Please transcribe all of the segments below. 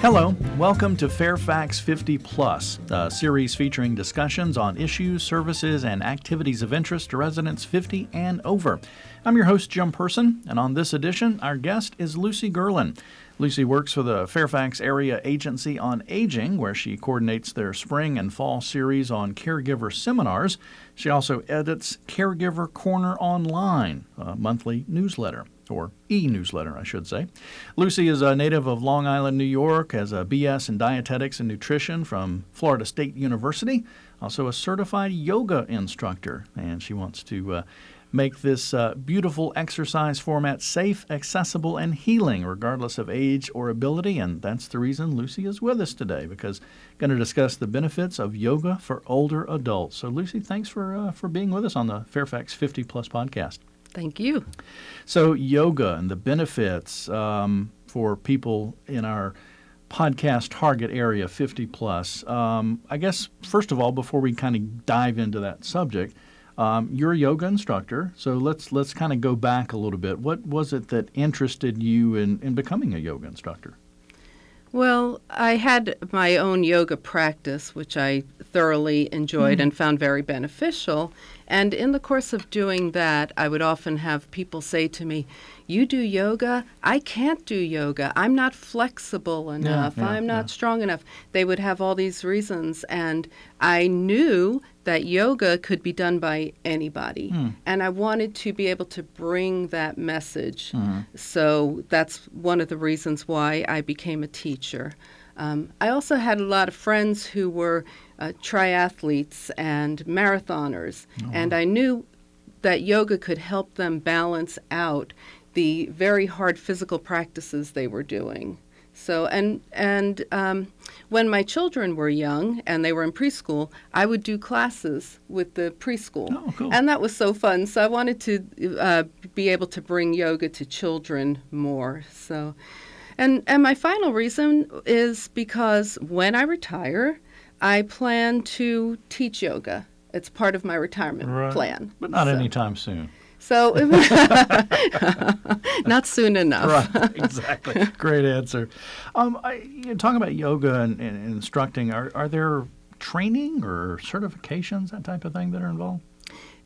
Hello, welcome to Fairfax 50 Plus, a series featuring discussions on issues, services, and activities of interest to residents 50 and over. I'm your host, Jim Person, and on this edition, our guest is Lucy Gerlin. Lucy works for the Fairfax Area Agency on Aging, where she coordinates their spring and fall series on caregiver seminars. She also edits Caregiver Corner Online, a monthly newsletter or e newsletter, I should say. Lucy is a native of Long Island, New York, has a BS in dietetics and nutrition from Florida State University, also a certified yoga instructor, and she wants to uh, make this uh, beautiful exercise format safe, accessible, and healing, regardless of age or ability. And that's the reason Lucy is with us today, because going to discuss the benefits of yoga for older adults. So, Lucy, thanks for uh, for being with us on the Fairfax 50 Plus podcast. Thank you. So, yoga and the benefits um, for people in our podcast target area 50 plus. Um, I guess, first of all, before we kind of dive into that subject, um, you're a yoga instructor, so let's let's kind of go back a little bit. What was it that interested you in, in becoming a yoga instructor? Well, I had my own yoga practice, which I thoroughly enjoyed mm. and found very beneficial. And in the course of doing that, I would often have people say to me, You do yoga? I can't do yoga. I'm not flexible enough. Yeah, yeah, I'm not yeah. strong enough. They would have all these reasons. And I knew that yoga could be done by anybody. Mm. And I wanted to be able to bring that message. Mm. So that's one of the reasons why I became a teacher. Um, I also had a lot of friends who were uh, triathletes and marathoners, oh. and I knew that yoga could help them balance out the very hard physical practices they were doing. So and and um, when my children were young and they were in preschool, I would do classes with the preschool, oh, cool. and that was so fun. So I wanted to uh, be able to bring yoga to children more. So, and and my final reason is because when I retire, I plan to teach yoga. It's part of my retirement right. plan. But not so. anytime soon. So, not soon enough. right, exactly. Great answer. Um, I, you know, talking about yoga and, and, instructing, are, are there training or certifications, that type of thing, that are involved?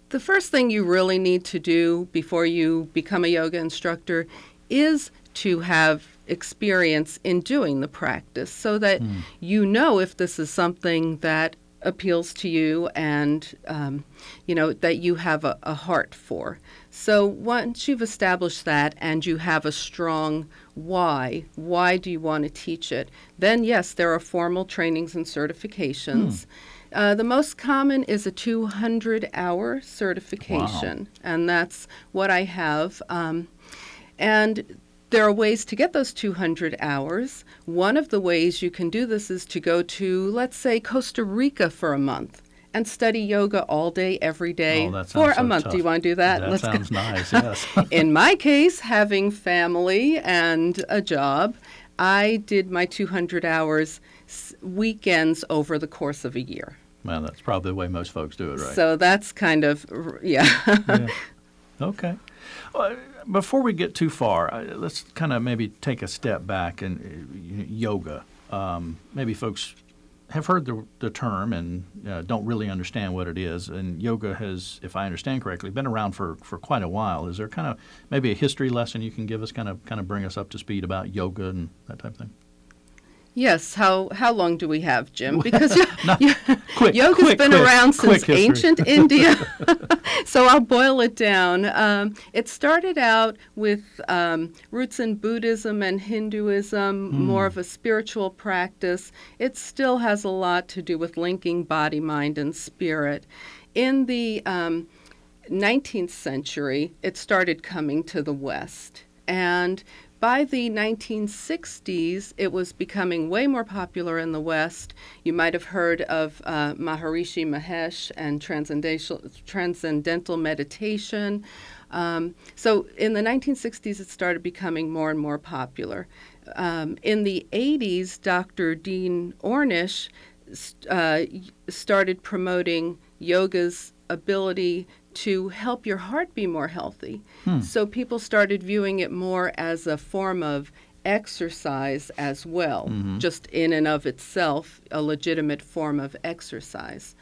The first thing you really need to do before you become a yoga instructor is to have experience in doing the practice so that mm. you know if this is something that appeals to you and um, you know that you have a, a, heart for so once you've established that and you have a strong why why do you want to teach it then yes there are formal trainings and certifications mm. uh, the most common is a 200 hour certification wow. and that's what i have um, and there are ways to get those 200 hours. One of the ways you can do this is to go to, let's say, Costa Rica for a month and study yoga all day, every day oh, for so a month. Tough. Do you want to do that? That Let's sounds go. nice, yes. In my case, having family and a job, I did my 200 hours weekends over the course of a year. Well, that's probably the way most folks do it, right? So that's kind of, yeah. yeah. Okay. Well, before we get too far, let's kind of maybe take a step back and uh, yoga. Um, maybe folks have heard the, the term and uh, don't really understand what it is. And yoga has, if I understand correctly, been around for, for quite a while. Is there kind of maybe a history lesson you can give us, kind of kind of bring us up to speed about yoga and that type of thing? Yes. How how long do we have, Jim? Because quick, yoga's quick, been quick, around since ancient India. so I'll boil it down. Um, it started out with um, roots in Buddhism and Hinduism, mm. more of a spiritual practice. It still has a lot to do with linking body, mind, and spirit. In the um, 19th century, it started coming to the West. And by the 1960s, it was becoming way more popular in the West. You might have heard of uh, Maharishi Mahesh and transcendental, transcendental meditation. Um, so in the 1960s, it started becoming more and more popular. Um, in the 80s, Dr. Dean Ornish uh, started promoting yoga's ability to help your heart be more healthy. Hmm. So people started viewing it more as a form of exercise as well, just in and of itself, a legitimate form of exercise.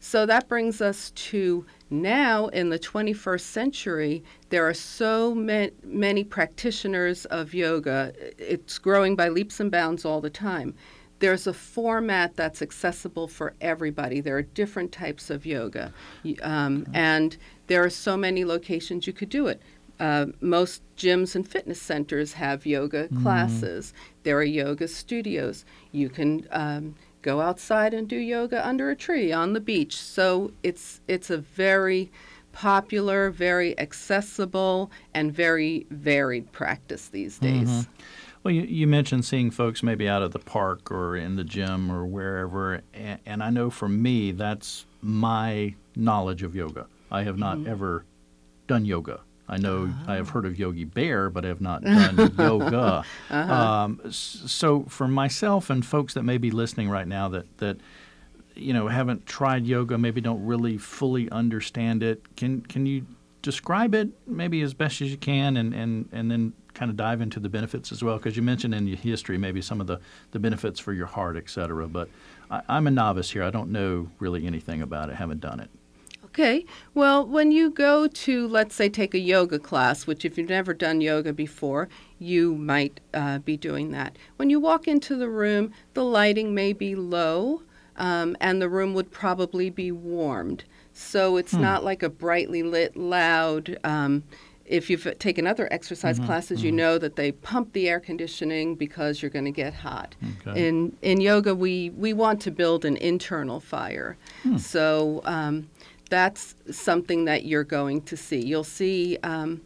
So that brings us to now in the 21st century, there are so ma- many practitioners of yoga. It's growing by leaps and bounds all the time. There's a format that's accessible for everybody. There are different types of yoga. Um, And there are so many locations you could do it. Uh, most gyms and fitness centers have yoga classes. There are yoga studios. You can um, go outside and do yoga under a tree on the beach. So it's it's a very popular, very accessible, and very varied practice these days. Well, you, you mentioned seeing folks maybe out at the park or in the gym or wherever, and, and I know for me that's my knowledge of yoga. I have not mm-hmm. ever done yoga. I know I have heard of ah. Yogi Bear, but I have not done yoga. Uh-huh. Um, so for myself and folks that may be listening right now that that you know haven't tried yoga, maybe don't really fully understand it, can can you describe it maybe as best as you can, and and and then kind of dive into the benefits as well? Because you mentioned in your history maybe some of the the benefits for your heart, et cetera. But I, I'm a novice here. I don't know really anything about it. Haven't done it. Okay. Well, when you go to, let's say, take a yoga class, which if you've never done yoga before, you might uh, be doing that. When you walk into the room, the lighting may be low, um, and the room would probably be warmed. So it's not like a brightly lit, loud. Um, if you've taken other exercise classes, you know that they pump the air conditioning because you're going to get hot. Okay. In in yoga, we we want to build an internal fire. So um, that's something that you're going to see. You'll see. Um,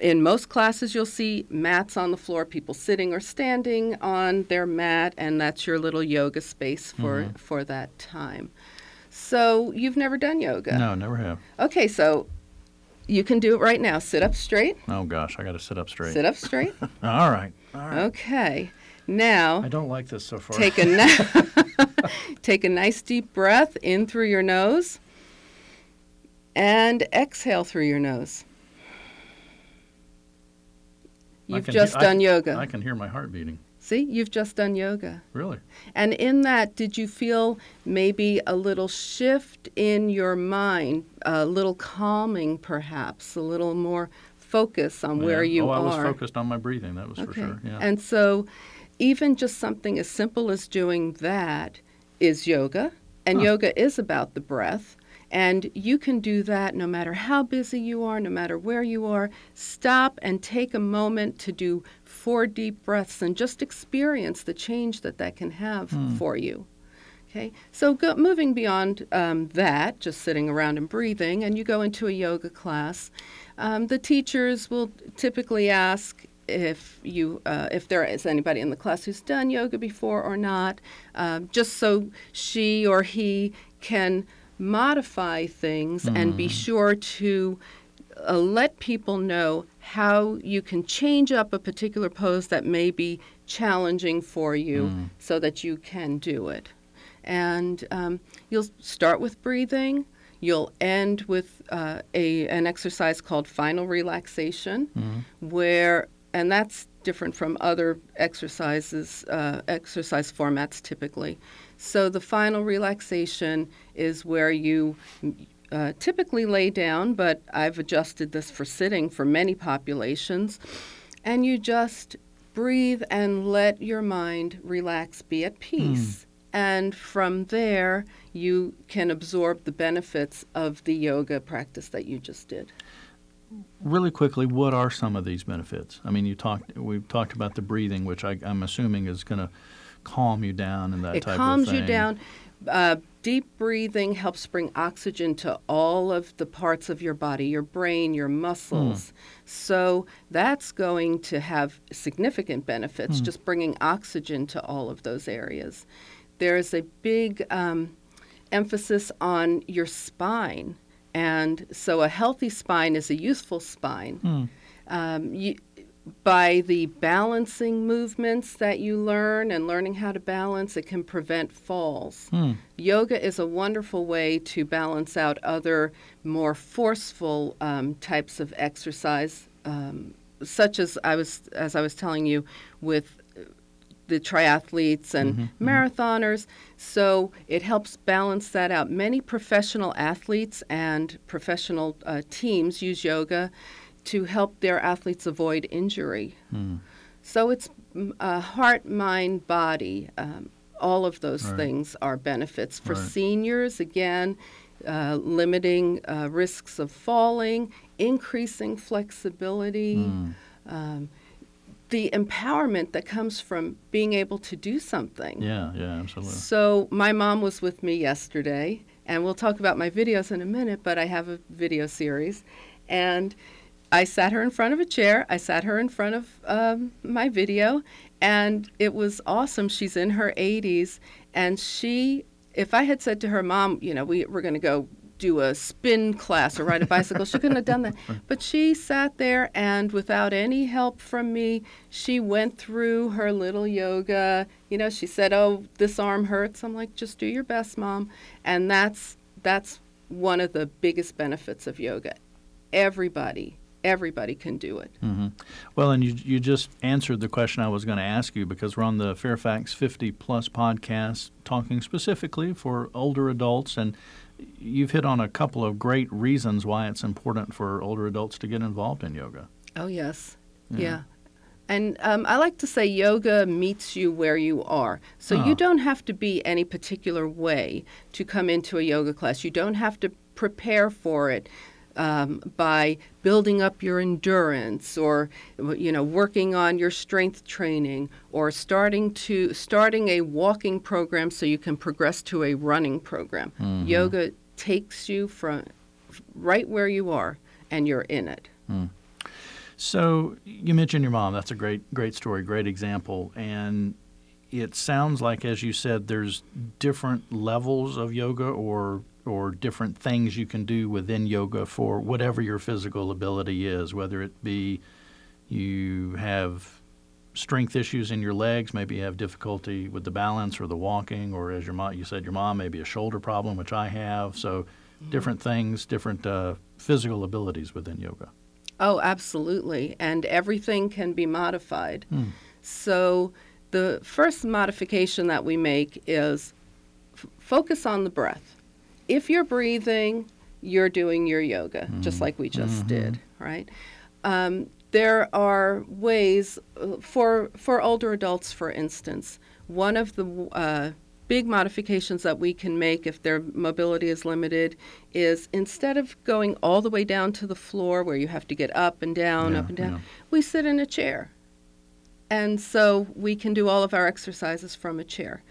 in most classes, you'll see mats on the floor, people sitting or standing on their mat, and that's your little yoga space for, for that time. So, you've never done yoga? No, never have. Okay, so you can do it right now. Sit up straight. Oh gosh, I got to sit up straight. Sit up straight. All right. All right. Okay. Now, I don't like this so far. take a ni- take a nice deep breath in through your nose and exhale through your nose. You've just he- I- done yoga. I can hear my heart beating. See, you've just done yoga. Really? And in that, did you feel maybe a little shift in your mind, a little calming perhaps, a little more focus on where Yeah. you oh, are? I was focused on my breathing. That was for sure. Yeah. And so, even just something as simple as doing that is yoga, and Huh. yoga is about the breath. And you can do that no matter how busy you are, no matter where you are. Stop and take a moment to do four deep breaths and just experience the change that that can have for you. Okay, so go, moving beyond um, that, just sitting around and breathing, and you go into a yoga class, um, the teachers will typically ask if you uh, if there is anybody in the class who's done yoga before or not, um, just so she or he can modify things and be sure to uh, let people know how you can change up a particular pose that may be challenging for you so that you can do it. And um, you'll start with breathing. You'll end with uh, a, an exercise called final relaxation, where, and that's different from other exercises, uh, exercise formats typically. So the final relaxation is where you uh, typically lay down, but I've adjusted this for sitting for many populations. And you just breathe and let your mind relax, be at peace. And from there, you can absorb the benefits of the yoga practice that you just did. really quickly, what are some of these benefits? I mean, you talked. We've talked about the breathing, which I, I'm assuming is going to calm you down and that it type of thing. It calms you down. Uh, deep breathing helps bring oxygen to all of the parts of your body, your brain, your muscles. So that's going to have significant benefits, just bringing oxygen to all of those areas. There's a big um, emphasis on your spine. And so a healthy spine is a useful spine. Um, you, by the balancing movements that you learn and learning how to balance, it can prevent falls. Yoga is a wonderful way to balance out other more forceful um, types of exercise um, such as I was as I was telling you with the triathletes and Mm-hmm, marathoners. So it helps balance that out. Many professional athletes and professional uh, teams use yoga to help their athletes avoid injury. Hmm. So it's mm, uh, heart, mind, body. Um, all of those Right. things are benefits for Right. seniors. Again, uh, limiting uh, risks of falling, increasing flexibility, Hmm. um, the empowerment that comes from being able to do something. Yeah, yeah, absolutely. So my mom was with me yesterday, and we'll talk about my videos in a minute, but I have a video series. And I sat her in front of a chair. I sat her in front of um, my video, and it was awesome. She's in her 80s, and she, if I had said to her, Mom, you know, we, we're going to go do a spin class or ride a bicycle, she couldn't have done that. But she sat there, and without any help from me, she went through her little yoga. You know, she said, "Oh, this arm hurts." I'm like, "Just do your best, mom." And that's that's one of the biggest benefits of yoga. Everybody, everybody can do it. hmm Well, and you you just answered the question I was going to ask you because we're on the Fairfax 50 Plus podcast talking specifically for older adults, and you've hit on a couple of great reasons why it's important for older adults to get involved in yoga. Oh yes, Yeah. yeah. And um, I like to say yoga meets you where you are. So Ah. you don't have to be any particular way to come into a yoga class. You don't have to prepare for it um, by building up your endurance or you know working on your strength training or starting to starting a walking program so you can progress to a running program. Yoga takes you from right where you are and you're in it. So you mentioned your mom. That's a great, great story, great example. And it sounds like, as you said, there's different levels of yoga or or different things you can do within yoga for whatever your physical ability is, whether it be you have strength issues in your legs, maybe you have difficulty with the balance or the walking, or as your mom, you said, your mom maybe a shoulder problem, which I have. So different things, different uh, physical abilities within yoga. Oh, absolutely. And everything can be modified. So the first modification that we make is f- focus on the breath. If you're breathing, you're doing your yoga, just like we just did, right? Um, there are ways uh, for for older adults, for instance. One of the uh, big modifications that we can make if their mobility is limited is instead of going all the way down to the floor where you have to get up and down, Yeah, up and down, yeah. we sit in a chair. And so we can do all of our exercises from a chair.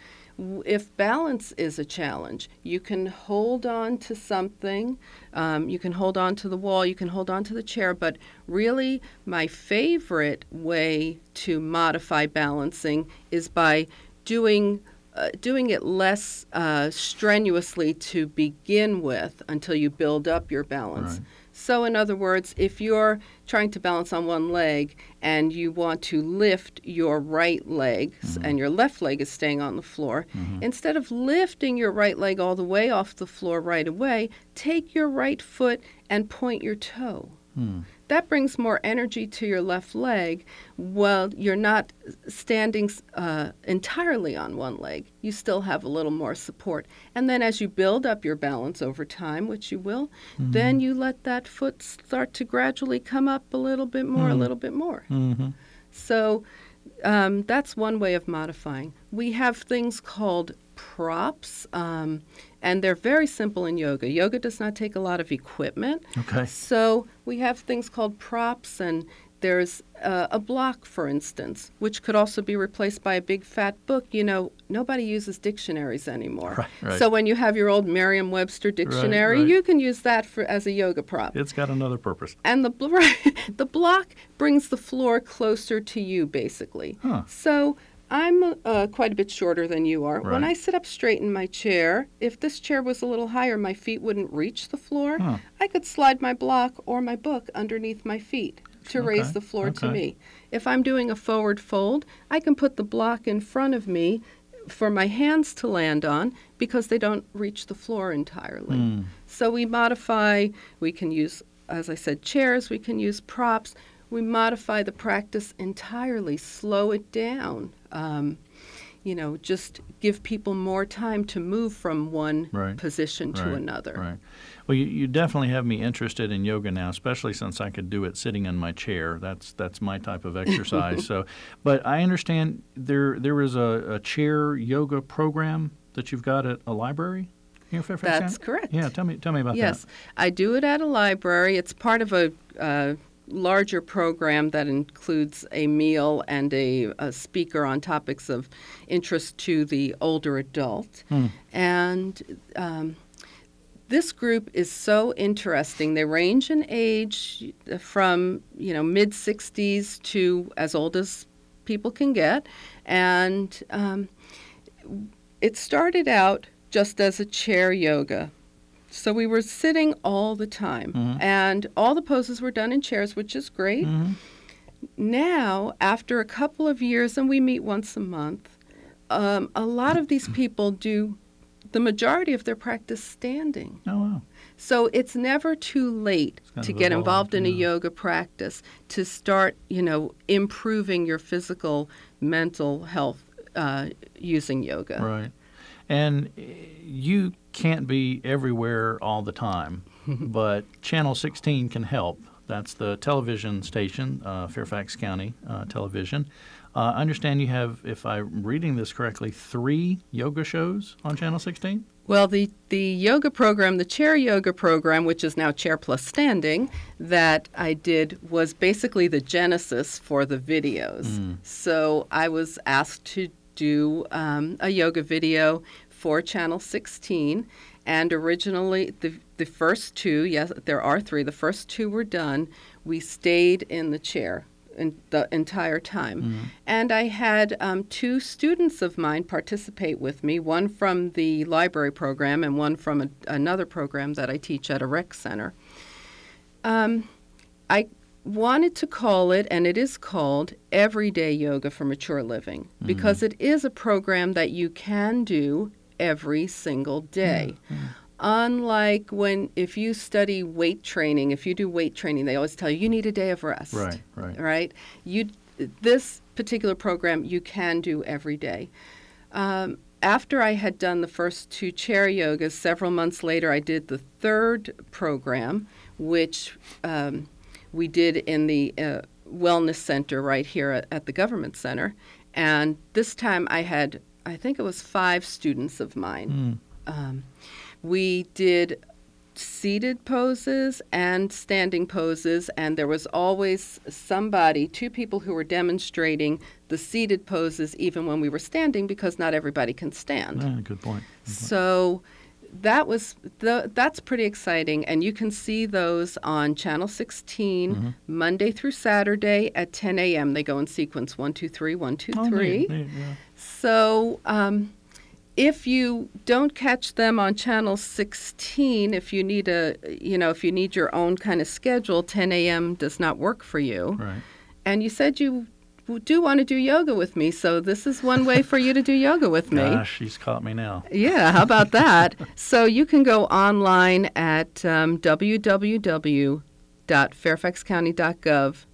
If balance is a challenge, you can hold on to something, um, you can hold on to the wall, you can hold on to the chair, but really, my favorite way to modify balancing is by doing. Uh, doing it less uh, strenuously to begin with until you build up your balance. Right. So, in other words, if you're trying to balance on one leg and you want to lift your right leg s- mm-hmm. and your left leg is staying on the floor, mm-hmm. instead of lifting your right leg all the way off the floor right away, take your right foot and point your toe. Hmm. That brings more energy to your left leg while you're not standing uh, entirely on one leg. You still have a little more support. And then as you build up your balance over time, which you will, then you let that foot start to gradually come up a little bit more, a little bit more. Mm-hmm. So um, that's one way of modifying. We have things called props, um, and they're very simple in yoga. Yoga does not take a lot of equipment. Okay. So we have things called props, and there's uh, a block, for instance, which could also be replaced by a big fat book. You know, nobody uses dictionaries anymore. Right, right. So when you have your old Merriam-Webster dictionary, right. you can use that for as a yoga prop. It's got another purpose. And the right, the block brings the floor closer to you, basically. Huh. So I'm uh, quite a bit shorter than you are. When I sit up straight in my chair, if this chair was a little higher, my feet wouldn't reach the floor. Huh. I could slide my block or my book underneath my feet to Okay, raise the floor to me. If I'm doing a forward fold, I can put the block in front of me for my hands to land on because they don't reach the floor entirely. Hmm. So we modify, we can use, as I said, chairs, we can use props. We modify the practice entirely, slow it down. Um, you know, just give people more time to move from one Right. position to Right, another. Right. Well, you, you definitely have me interested in yoga now, especially since I could do it sitting in my chair. That's that's my type of exercise. so, but I understand there there is a, a chair yoga program that you've got at a library here in Fairfax That's correct. Yeah, tell me tell me about that. Yes, I do it at a library. It's part of a uh, larger program that includes a meal and a, a speaker on topics of interest to the older adult. Hmm. And um, this group is so interesting. They range in age from you know mid 60s to as old as people can get, and um, it started out just as a chair yoga. So we were sitting all the time, Mhm. and all the poses were done in chairs, which is great. that. hmm Now, after a couple of years, and we meet once a month, um, a lot of these people do the majority of their practice standing. Oh wow. So it's never too late to get involved in a yoga practice to start, you know, improving your physical, mental health uh, using yoga. Right. And uh, you can't be everywhere all the time, but Channel 16 can help. That's the television station, uh, Fairfax County uh, Television. Uh, I understand you have, if I'm reading this correctly, three yoga shows on Channel 16? Well, the, the yoga program, the chair yoga program, which is now chair plus standing, that I did was basically the genesis for the videos. Mm. So I was asked to do um, a yoga video for Channel 16. And originally, the, the first two, yes, there are three, the first two were done. We stayed in the chair in the entire time. And I had um, two students of mine participate with me, one from the library program and one from a, another program that I teach at a rec center. Um, I wanted to call it, and it is called Everyday Yoga for Mature Living, because it is a program that you can do every single day. Unlike when, if you study weight training, if you do weight training, they always tell you you need a day of rest Right, right. right? You, this particular program you can do every day. Um, after I had done the first two chair yogas, several months later, I did the third program, which um, we did in the uh, wellness center right here at, at the government center. And this time I had, I think it was five students of mine. Um, we did seated poses and standing poses, and there was always somebody, two people who were demonstrating the seated poses even when we were standing because not everybody can stand. Yeah, good point. So that was the, that's pretty exciting, and you can see those on Channel 16 Monday through Saturday at 10 a.m. They go in sequence one, two, three, one, two, Oh, neat, three. neat, yeah. So, um, if you don't catch them on channel 16, if you need a, you know, if you need your own kind of schedule, 10 a.m. does not work for you. Right. And you said you do want to do yoga with me, so this is one way for you to do yoga with me. Gosh, she's caught me now. Yeah, how about that? so you can go online at um, www.fairfaxcounty.gov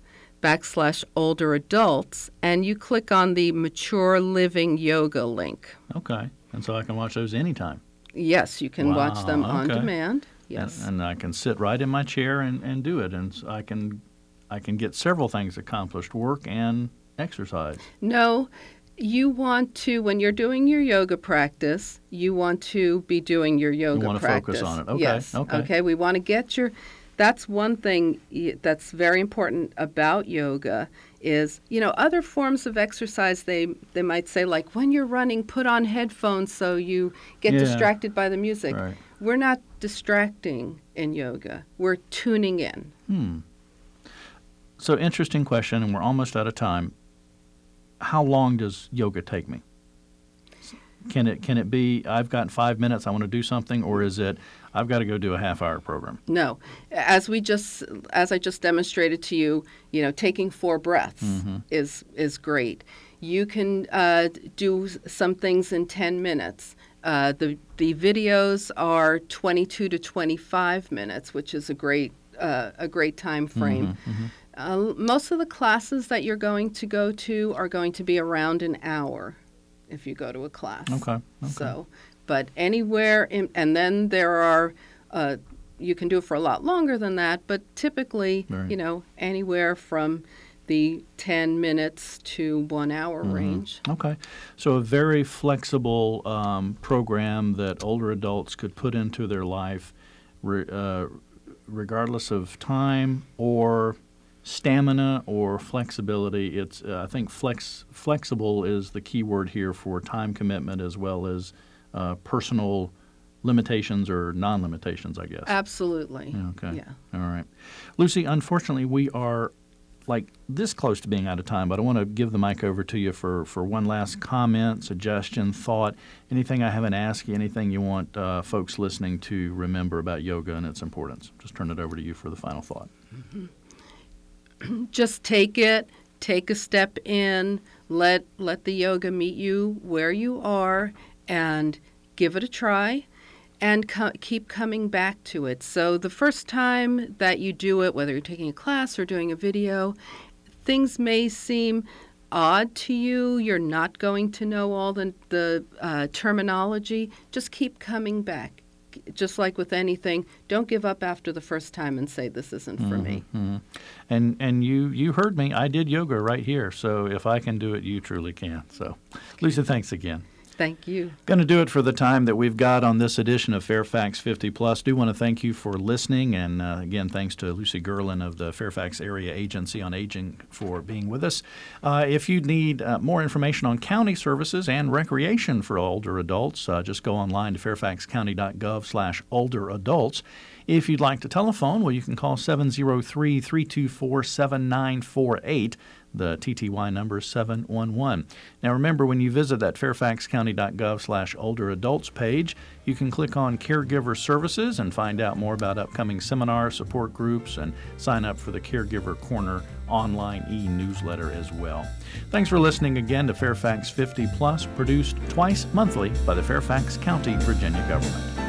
backslash older adults, and you click on the mature living yoga link. Okay. And so I can watch those anytime. Yes, you can watch them Wow, on demand. And- Yes. And, I can sit right in my chair and, and do it. And I can I can get several things accomplished, work and exercise. No, you want to, when you're doing your yoga practice, you want to be doing your yoga you wanna practice. focus on it. Okay, Yes. okay. okay. we want to get your, that's one thing that's very important about yoga is, you know, other forms of exercise, they, they might say, like, when you're running, put on headphones so you get Yeah. distracted by the music. Right. We're not distracting in yoga, we're tuning in. Hmm. So interesting question, and we're almost out of time. How long does yoga take me? Can it can it be I've got five minutes, I want to do something, or is it I've got to go do a half hour program? No, as we just as I just demonstrated to you, you know, taking four breaths is is great. You can uh, do some things in ten minutes. Uh, the the videos are twenty two to twenty five minutes, which is a great uh, a great time frame. Uh, most of the classes that you're going to go to are going to be around an hour if you go to a class. Okay. okay. So, but anywhere, in, and then there are, uh, you can do it for a lot longer than that, but typically, Right. you know, anywhere from the 10 minutes to one hour Mm-hmm. range. Okay. So a very flexible um, program that older adults could put into their life, re, uh, regardless of time or stamina or flexibility. It's uh, I think flex flexible is the key word here for time commitment as well as uh, personal limitations or non-limitations, I guess. Absolutely. Okay. Yeah. All right. Lucy, unfortunately, we are like this close to being out of time, but I want to give the mic over to you for, for one last comment, suggestion, thought, anything I haven't asked you, anything you want uh, folks listening to remember about yoga and its importance. Just turn it over to you for the final thought. just take it take a step in let let the yoga meet you where you are and give it a try and co- keep coming back to it. So the first time that you do it whether you're taking a class or doing a video things may seem odd to you. You're not going to know all the, the uh, terminology. Just keep coming back just like with anything don't give up after the first time and say this isn't for me Mhm. And and you you heard me. I did yoga right here. So if I can do it, you truly can. So, Lucy, thanks again. Thank you Going to do it for the time that we've got on this edition of Fairfax 50 Plus. Do want to thank you for listening, and uh, again, thanks to Lucy Gerlin of the Fairfax Area Agency on Aging for being with us. Uh, if you need uh, more information on county services and recreation for older adults, uh, just go online to fairfaxcounty.gov/older adults. If you'd like to telephone, well, you can call 703 324 7948. The TTY number is 711. Now remember, when you visit that fairfaxcounty.gov slash older adults page, you can click on Caregiver Services and find out more about upcoming seminars, support groups, and sign up for the Caregiver Corner online e-newsletter as well. Thanks for listening again to Fairfax 50 Plus, produced twice monthly by the Fairfax County, Virginia government.